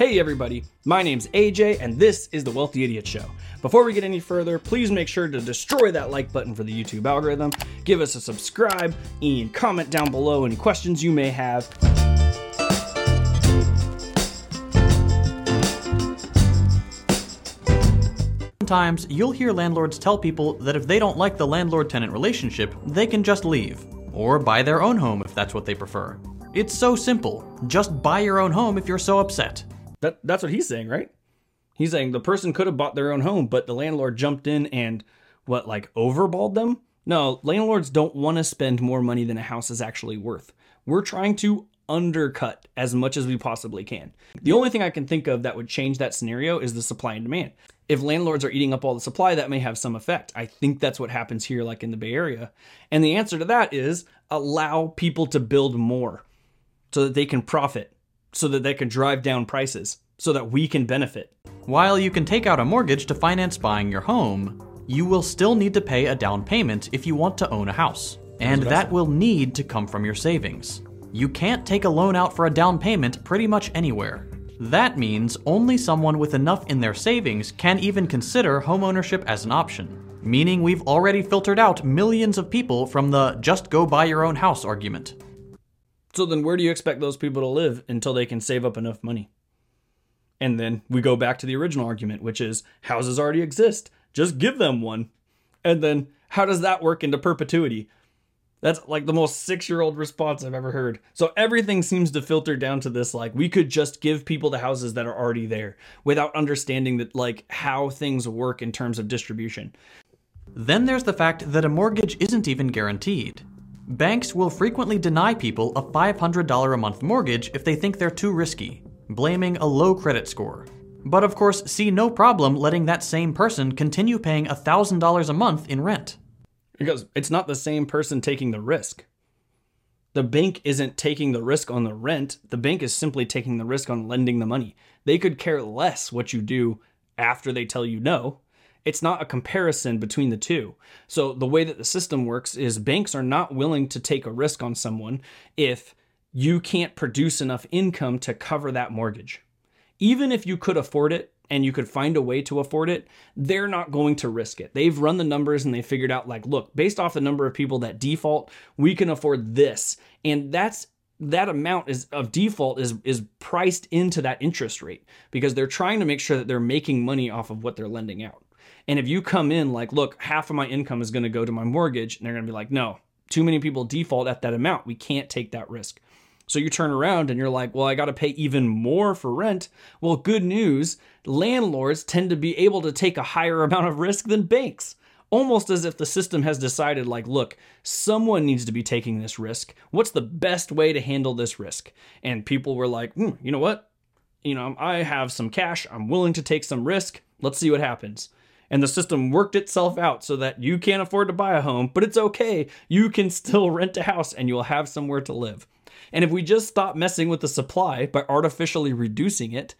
Hey everybody, my name's AJ and this is the Wealthy Idiot Show. Before we get any further, please make sure to destroy that like button for the YouTube algorithm, give us a subscribe, and comment down below any questions you may have. Sometimes you'll hear landlords tell people that if they don't like the landlord tenant relationship, they can just leave, or buy their own home if that's what they prefer. It's so simple. Just buy your own home if you're so upset. That, that's what he's saying, right? He's saying the person could have bought their own home, but the landlord jumped in and what, like overballed them? No, landlords don't want to spend more money than a house is actually worth. We're trying to undercut as much as we possibly can. The only thing I can think of that would change that scenario is the supply and demand. If landlords are eating up all the supply, that may have some effect. I think that's what happens here, like in the Bay Area. And the answer to that is allow people to build more so that they can profit, so that they can drive down prices, so that we can benefit. While you can take out a mortgage to finance buying your home, you will still need to pay a down payment if you want to own a house. And that will need to come from your savings. You can't take a loan out for a down payment pretty much anywhere. That means only someone with enough in their savings can even consider homeownership as an option. Meaning we've already filtered out millions of people from the just go buy your own house argument. So then where do you expect those people to live until they can save up enough money? And then we go back to the original argument, which is houses already exist. Just give them one. And then how does that work into perpetuity? That's like the most six year old response I've ever heard. So everything seems to filter down to this like we could just give people the houses that are already there without understanding that like how things work in terms of distribution. Then there's the fact that a mortgage isn't even guaranteed. Banks will frequently deny people a $500 a month mortgage if they think they're too risky, blaming a low credit score. But of course, see no problem letting that same person continue paying $1,000 a month in rent. Because it's not the same person taking the risk. The bank isn't taking the risk on the rent, the bank is simply taking the risk on lending the money. They could care less what you do after they tell you no it's not a comparison between the two. So the way that the system works is banks are not willing to take a risk on someone if you can't produce enough income to cover that mortgage. Even if you could afford it and you could find a way to afford it, they're not going to risk it. They've run the numbers and they figured out like, look, based off the number of people that default, we can afford this. And that's that amount is of default is is priced into that interest rate because they're trying to make sure that they're making money off of what they're lending out. And if you come in like, look, half of my income is going to go to my mortgage, and they're going to be like, no, too many people default at that amount. We can't take that risk. So you turn around and you're like, well, I got to pay even more for rent. Well, good news landlords tend to be able to take a higher amount of risk than banks. Almost as if the system has decided, like, look, someone needs to be taking this risk. What's the best way to handle this risk? And people were like, hmm, you know what? You know, I have some cash. I'm willing to take some risk. Let's see what happens and the system worked itself out so that you can't afford to buy a home, but it's okay. You can still rent a house and you'll have somewhere to live. And if we just stop messing with the supply by artificially reducing it,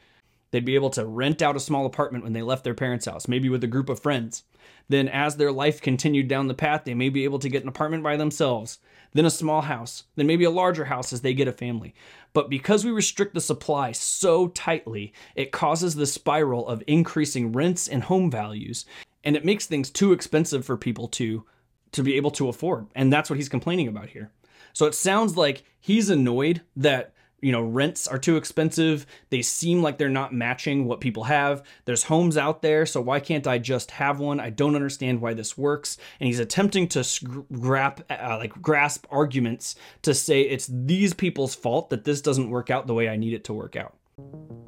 they'd be able to rent out a small apartment when they left their parents' house, maybe with a group of friends. Then, as their life continued down the path, they may be able to get an apartment by themselves, then a small house, then maybe a larger house as they get a family. But because we restrict the supply so tightly, it causes the spiral of increasing rents and home values, and it makes things too expensive for people to to be able to afford. And that's what he's complaining about here. So it sounds like he's annoyed that you know rents are too expensive. They seem like they're not matching what people have. There's homes out there so why can't i just have one? I don't understand why this works. And he's attempting to grasp uh, like grasp arguments to say it's these people's fault that this doesn't work out the way i need it to work out.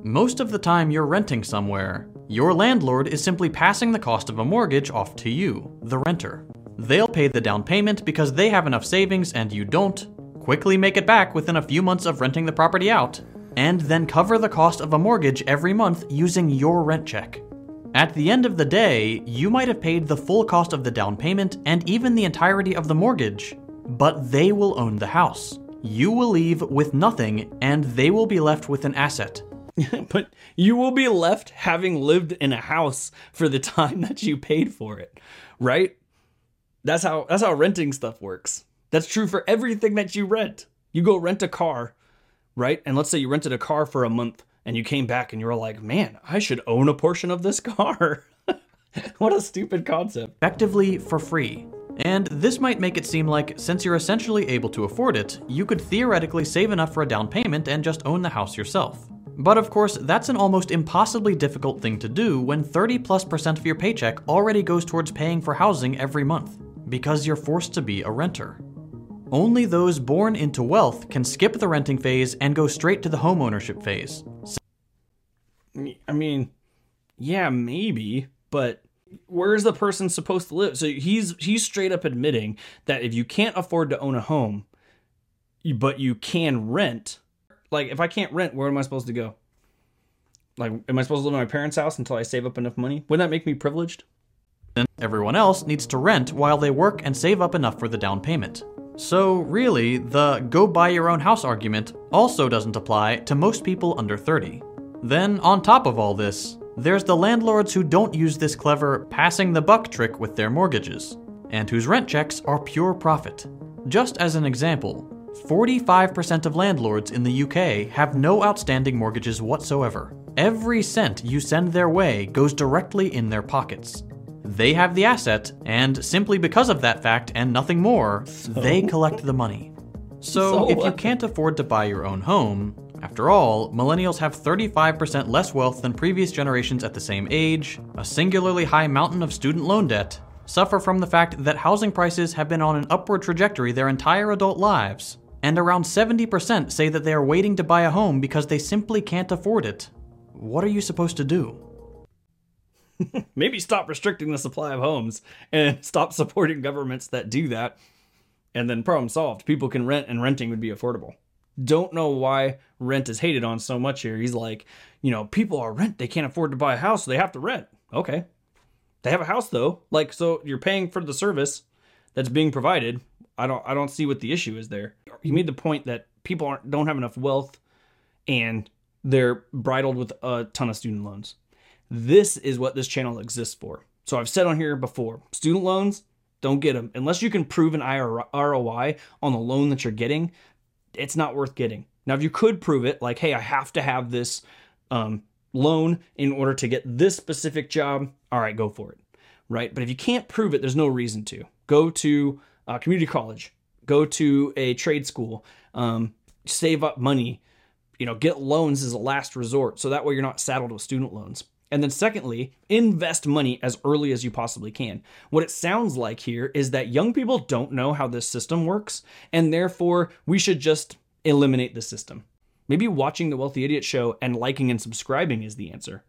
Most of the time you're renting somewhere. Your landlord is simply passing the cost of a mortgage off to you the renter. They'll pay the down payment because they have enough savings and you don't quickly make it back within a few months of renting the property out, and then cover the cost of a mortgage every month using your rent check. At the end of the day, you might have paid the full cost of the down payment and even the entirety of the mortgage, but they will own the house. You will leave with nothing, and they will be left with an asset. but you will be left having lived in a house for the time that you paid for it, right? That's how that's how renting stuff works. That's true for everything that you rent. You go rent a car, right? And let's say you rented a car for a month and you came back and you were like, man, I should own a portion of this car. what a stupid concept. Effectively for free. And this might make it seem like since you're essentially able to afford it, you could theoretically save enough for a down payment and just own the house yourself. But of course, that's an almost impossibly difficult thing to do when 30 plus percent of your paycheck already goes towards paying for housing every month, because you're forced to be a renter. Only those born into wealth can skip the renting phase and go straight to the homeownership phase. I mean, yeah, maybe, but where's the person supposed to live? So he's he's straight up admitting that if you can't afford to own a home, but you can rent, like if I can't rent, where am I supposed to go? Like, am I supposed to live in my parents' house until I save up enough money? Wouldn't that make me privileged? Then everyone else needs to rent while they work and save up enough for the down payment. So, really, the go buy your own house argument also doesn't apply to most people under 30. Then, on top of all this, there's the landlords who don't use this clever passing the buck trick with their mortgages, and whose rent checks are pure profit. Just as an example, 45% of landlords in the UK have no outstanding mortgages whatsoever. Every cent you send their way goes directly in their pockets. They have the asset, and simply because of that fact and nothing more, so? they collect the money. So, so if you can't afford to buy your own home, after all, millennials have 35% less wealth than previous generations at the same age, a singularly high mountain of student loan debt, suffer from the fact that housing prices have been on an upward trajectory their entire adult lives, and around 70% say that they are waiting to buy a home because they simply can't afford it. What are you supposed to do? Maybe stop restricting the supply of homes and stop supporting governments that do that. And then problem solved. People can rent and renting would be affordable. Don't know why rent is hated on so much here. He's like, you know, people are rent, they can't afford to buy a house, so they have to rent. Okay. They have a house though. Like so you're paying for the service that's being provided. I don't I don't see what the issue is there. He made the point that people aren't don't have enough wealth and they're bridled with a ton of student loans. This is what this channel exists for. So I've said on here before, student loans, don't get them unless you can prove an ROI on the loan that you're getting. It's not worth getting. Now, if you could prove it, like, hey, I have to have this um, loan in order to get this specific job, all right, go for it, right? But if you can't prove it, there's no reason to. Go to a community college, go to a trade school, um, save up money, you know, get loans as a last resort. So that way you're not saddled with student loans. And then, secondly, invest money as early as you possibly can. What it sounds like here is that young people don't know how this system works, and therefore we should just eliminate the system. Maybe watching The Wealthy Idiot Show and liking and subscribing is the answer.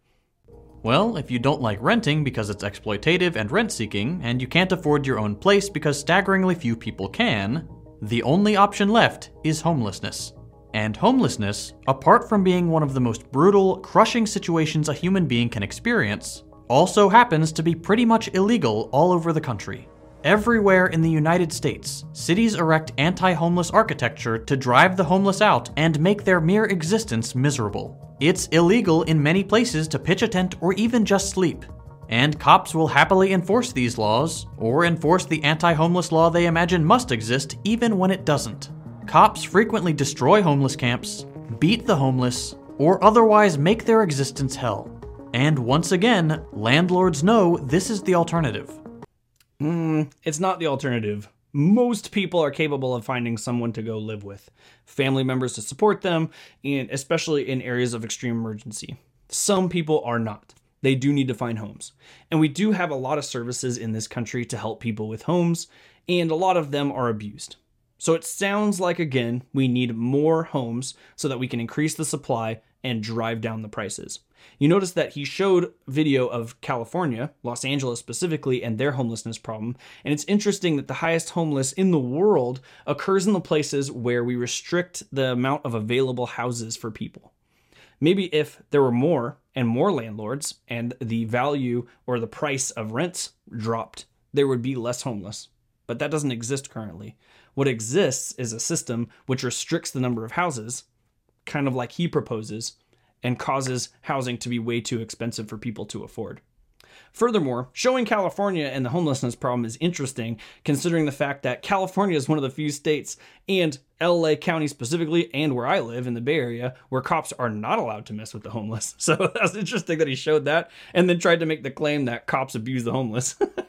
Well, if you don't like renting because it's exploitative and rent seeking, and you can't afford your own place because staggeringly few people can, the only option left is homelessness. And homelessness, apart from being one of the most brutal, crushing situations a human being can experience, also happens to be pretty much illegal all over the country. Everywhere in the United States, cities erect anti homeless architecture to drive the homeless out and make their mere existence miserable. It's illegal in many places to pitch a tent or even just sleep. And cops will happily enforce these laws, or enforce the anti homeless law they imagine must exist even when it doesn't. Cops frequently destroy homeless camps, beat the homeless, or otherwise make their existence hell. And once again, landlords know this is the alternative. Mm, it's not the alternative. Most people are capable of finding someone to go live with, family members to support them, and especially in areas of extreme emergency. Some people are not. They do need to find homes. And we do have a lot of services in this country to help people with homes, and a lot of them are abused. So it sounds like, again, we need more homes so that we can increase the supply and drive down the prices. You notice that he showed video of California, Los Angeles specifically, and their homelessness problem. And it's interesting that the highest homeless in the world occurs in the places where we restrict the amount of available houses for people. Maybe if there were more and more landlords and the value or the price of rents dropped, there would be less homeless. But that doesn't exist currently. What exists is a system which restricts the number of houses, kind of like he proposes, and causes housing to be way too expensive for people to afford. Furthermore, showing California and the homelessness problem is interesting considering the fact that California is one of the few states, and LA County specifically, and where I live in the Bay Area, where cops are not allowed to mess with the homeless. So that's interesting that he showed that and then tried to make the claim that cops abuse the homeless.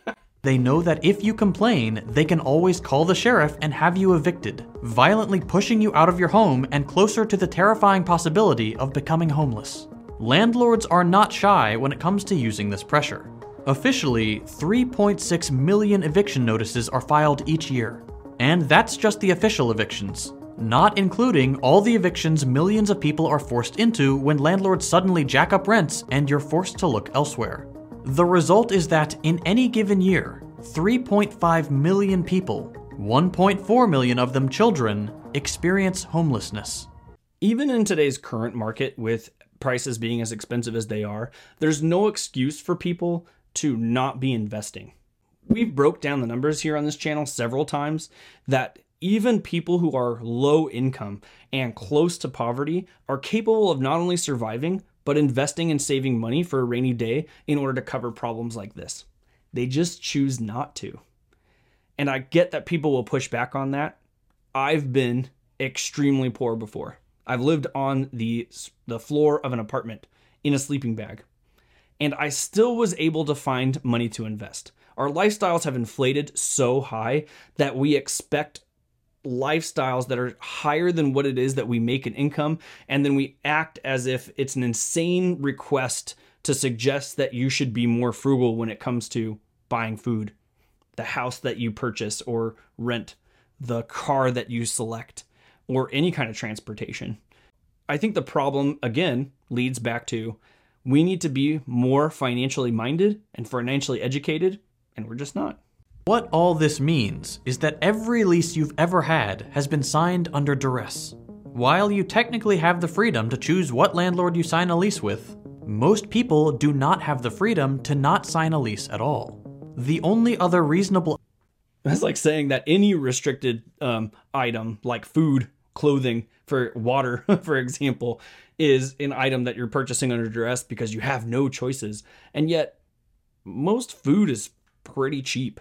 They know that if you complain, they can always call the sheriff and have you evicted, violently pushing you out of your home and closer to the terrifying possibility of becoming homeless. Landlords are not shy when it comes to using this pressure. Officially, 3.6 million eviction notices are filed each year. And that's just the official evictions, not including all the evictions millions of people are forced into when landlords suddenly jack up rents and you're forced to look elsewhere. The result is that in any given year, 3.5 million people, 1.4 million of them children, experience homelessness. Even in today's current market, with prices being as expensive as they are, there's no excuse for people to not be investing. We've broke down the numbers here on this channel several times that even people who are low income and close to poverty are capable of not only surviving but investing and saving money for a rainy day in order to cover problems like this. They just choose not to. And I get that people will push back on that. I've been extremely poor before. I've lived on the the floor of an apartment in a sleeping bag. And I still was able to find money to invest. Our lifestyles have inflated so high that we expect lifestyles that are higher than what it is that we make an income and then we act as if it's an insane request to suggest that you should be more frugal when it comes to buying food the house that you purchase or rent the car that you select or any kind of transportation. I think the problem again leads back to we need to be more financially minded and financially educated and we're just not what all this means is that every lease you've ever had has been signed under duress. While you technically have the freedom to choose what landlord you sign a lease with, most people do not have the freedom to not sign a lease at all. The only other reasonable. That's like saying that any restricted um, item, like food, clothing, for water, for example, is an item that you're purchasing under duress because you have no choices. And yet, most food is pretty cheap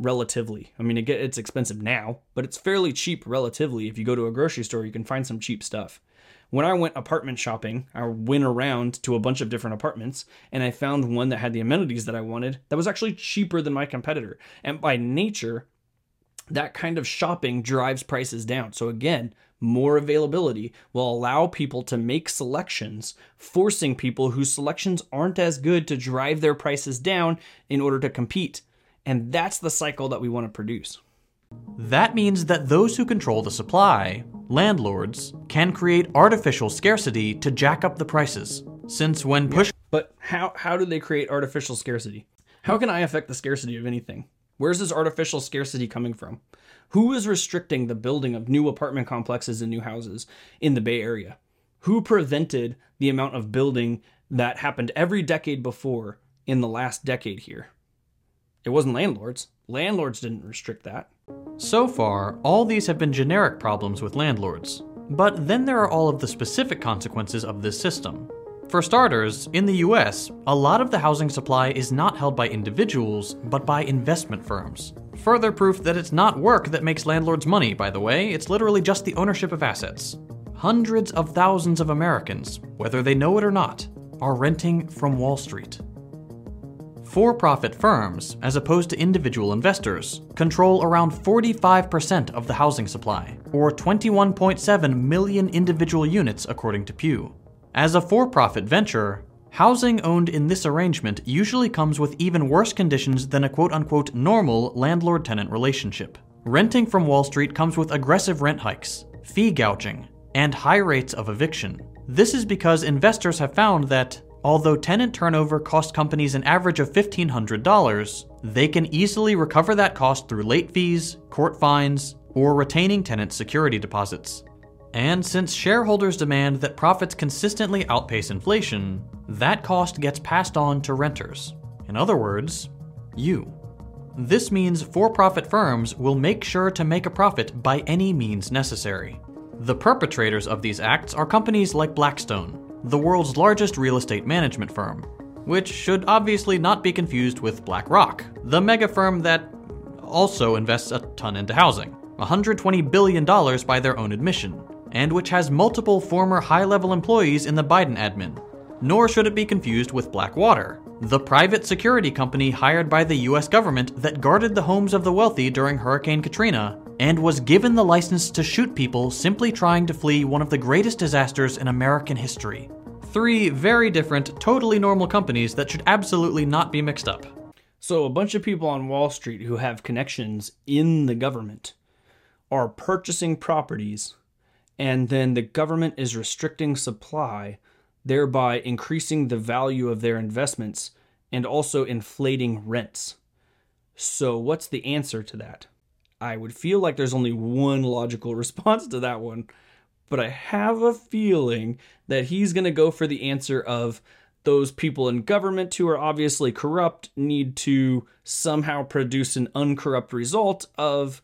relatively. I mean, it get, it's expensive now, but it's fairly cheap relatively. If you go to a grocery store, you can find some cheap stuff. When I went apartment shopping, I went around to a bunch of different apartments and I found one that had the amenities that I wanted that was actually cheaper than my competitor. And by nature, that kind of shopping drives prices down. So again, more availability will allow people to make selections, forcing people whose selections aren't as good to drive their prices down in order to compete. And that's the cycle that we want to produce. That means that those who control the supply, landlords, can create artificial scarcity to jack up the prices. Since when push. But how, how do they create artificial scarcity? How can I affect the scarcity of anything? Where's this artificial scarcity coming from? Who is restricting the building of new apartment complexes and new houses in the Bay Area? Who prevented the amount of building that happened every decade before in the last decade here? It wasn't landlords. Landlords didn't restrict that. So far, all these have been generic problems with landlords. But then there are all of the specific consequences of this system. For starters, in the US, a lot of the housing supply is not held by individuals, but by investment firms. Further proof that it's not work that makes landlords money, by the way, it's literally just the ownership of assets. Hundreds of thousands of Americans, whether they know it or not, are renting from Wall Street. For profit firms, as opposed to individual investors, control around 45% of the housing supply, or 21.7 million individual units according to Pew. As a for profit venture, housing owned in this arrangement usually comes with even worse conditions than a quote unquote normal landlord tenant relationship. Renting from Wall Street comes with aggressive rent hikes, fee gouging, and high rates of eviction. This is because investors have found that Although tenant turnover costs companies an average of $1,500, they can easily recover that cost through late fees, court fines, or retaining tenant security deposits. And since shareholders demand that profits consistently outpace inflation, that cost gets passed on to renters. In other words, you. This means for profit firms will make sure to make a profit by any means necessary. The perpetrators of these acts are companies like Blackstone, the world's largest real estate management firm. which should obviously not be confused with BlackRock, the mega firm that also invests a ton into housing, $120 billion by their own admission, and which has multiple former high level employees in the Biden admin. Nor should it be confused with Blackwater, the private security company hired by the US government that guarded the homes of the wealthy during Hurricane Katrina and was given the license to shoot people simply trying to flee one of the greatest disasters in American history. Three very different, totally normal companies that should absolutely not be mixed up. So, a bunch of people on Wall Street who have connections in the government are purchasing properties, and then the government is restricting supply, thereby increasing the value of their investments and also inflating rents. So, what's the answer to that? I would feel like there's only one logical response to that one, but I have a feeling that he's going to go for the answer of those people in government who are obviously corrupt need to somehow produce an uncorrupt result of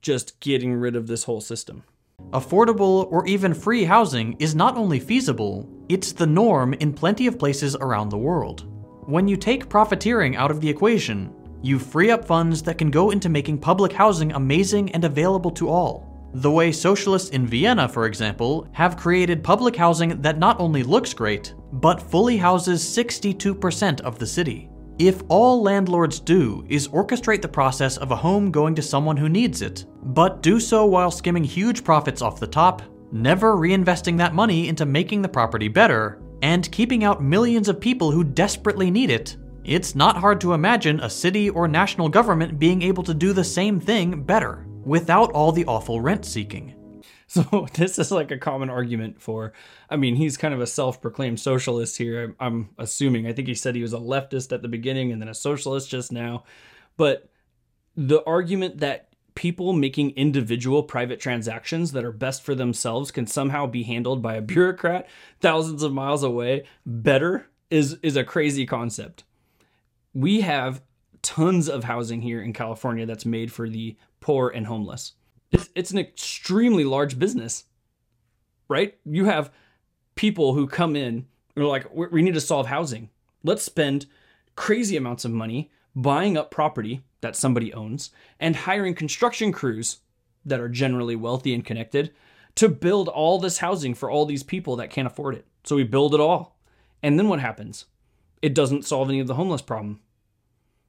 just getting rid of this whole system. Affordable or even free housing is not only feasible, it's the norm in plenty of places around the world. When you take profiteering out of the equation, you free up funds that can go into making public housing amazing and available to all. The way socialists in Vienna, for example, have created public housing that not only looks great, but fully houses 62% of the city. If all landlords do is orchestrate the process of a home going to someone who needs it, but do so while skimming huge profits off the top, never reinvesting that money into making the property better, and keeping out millions of people who desperately need it, it's not hard to imagine a city or national government being able to do the same thing better, without all the awful rent seeking. So this is like a common argument for. I mean, he's kind of a self-proclaimed socialist here. I'm, assuming. I think he said he was a leftist at the beginning and then a socialist just now. But the argument that people making individual private transactions that are best for themselves can somehow be handled by a bureaucrat thousands of miles away better is is a crazy concept we have tons of housing here in California that's made for the poor and homeless. It's, it's an extremely large business, right? You have people who come in and are like, we need to solve housing. Let's spend crazy amounts of money buying up property that somebody owns and hiring construction crews that are generally wealthy and connected to build all this housing for all these people that can't afford it. So we build it all. And then what happens? It doesn't solve any of the homeless problem.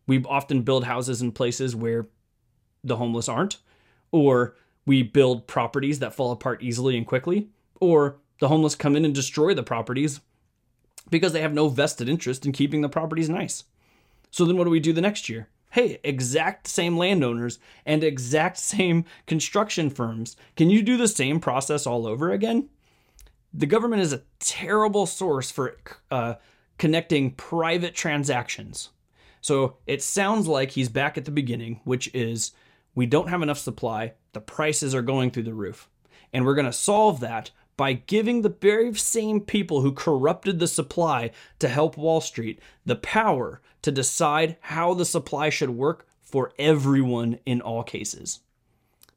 We often build houses in places where the homeless aren't, or we build properties that fall apart easily and quickly, or the homeless come in and destroy the properties because they have no vested interest in keeping the properties nice. So then what do we do the next year? Hey, exact same landowners and exact same construction firms. Can you do the same process all over again? The government is a terrible source for uh, connecting private transactions. So it sounds like he's back at the beginning, which is we don't have enough supply, the prices are going through the roof. And we're going to solve that by giving the very same people who corrupted the supply to help Wall Street the power to decide how the supply should work for everyone in all cases.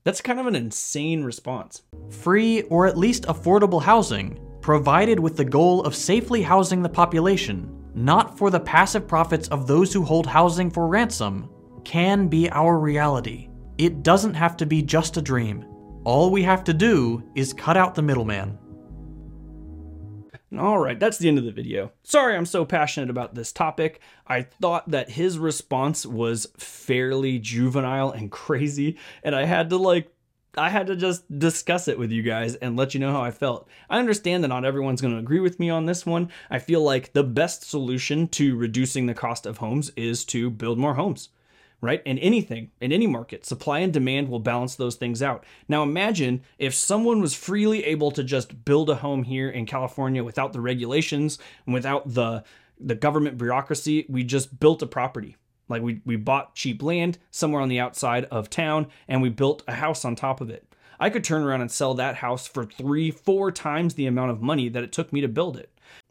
That's kind of an insane response. Free or at least affordable housing, provided with the goal of safely housing the population, not for the passive profits of those who hold housing for ransom, can be our reality. It doesn't have to be just a dream. All we have to do is cut out the middleman. All right, that's the end of the video. Sorry I'm so passionate about this topic. I thought that his response was fairly juvenile and crazy, and I had to like I had to just discuss it with you guys and let you know how I felt. I understand that not everyone's going to agree with me on this one. I feel like the best solution to reducing the cost of homes is to build more homes, right? In anything, in any market, supply and demand will balance those things out. Now imagine if someone was freely able to just build a home here in California without the regulations and without the the government bureaucracy, we just built a property like we, we bought cheap land somewhere on the outside of town and we built a house on top of it. I could turn around and sell that house for three, four times the amount of money that it took me to build it.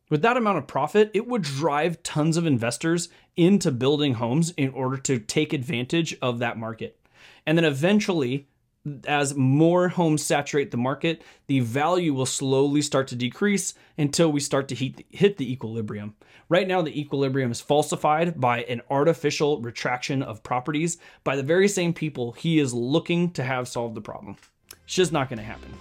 With that amount of profit, it would drive tons of investors into building homes in order to take advantage of that market. And then eventually, as more homes saturate the market, the value will slowly start to decrease until we start to hit, the equilibrium. Right now, the equilibrium is falsified by an artificial retraction of properties by the very same people he is looking to have solve the problem. It's just not going to happen.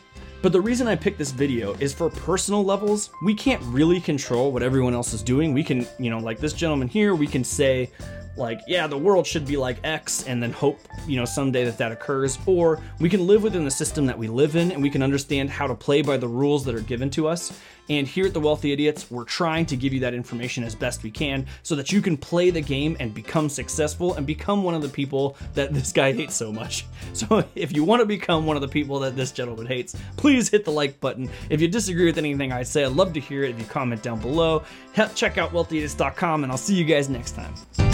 But the reason I picked this video is for personal levels, we can't really control what everyone else is doing. We can, you know, like this gentleman here, we can say, like, yeah, the world should be like X and then hope, you know, someday that that occurs. Or we can live within the system that we live in and we can understand how to play by the rules that are given to us. And here at the Wealthy Idiots, we're trying to give you that information as best we can so that you can play the game and become successful and become one of the people that this guy hates so much. So if you want to become one of the people that this gentleman hates, please hit the like button. If you disagree with anything I say, I'd love to hear it if you comment down below. Check out wealthyidiots.com and I'll see you guys next time.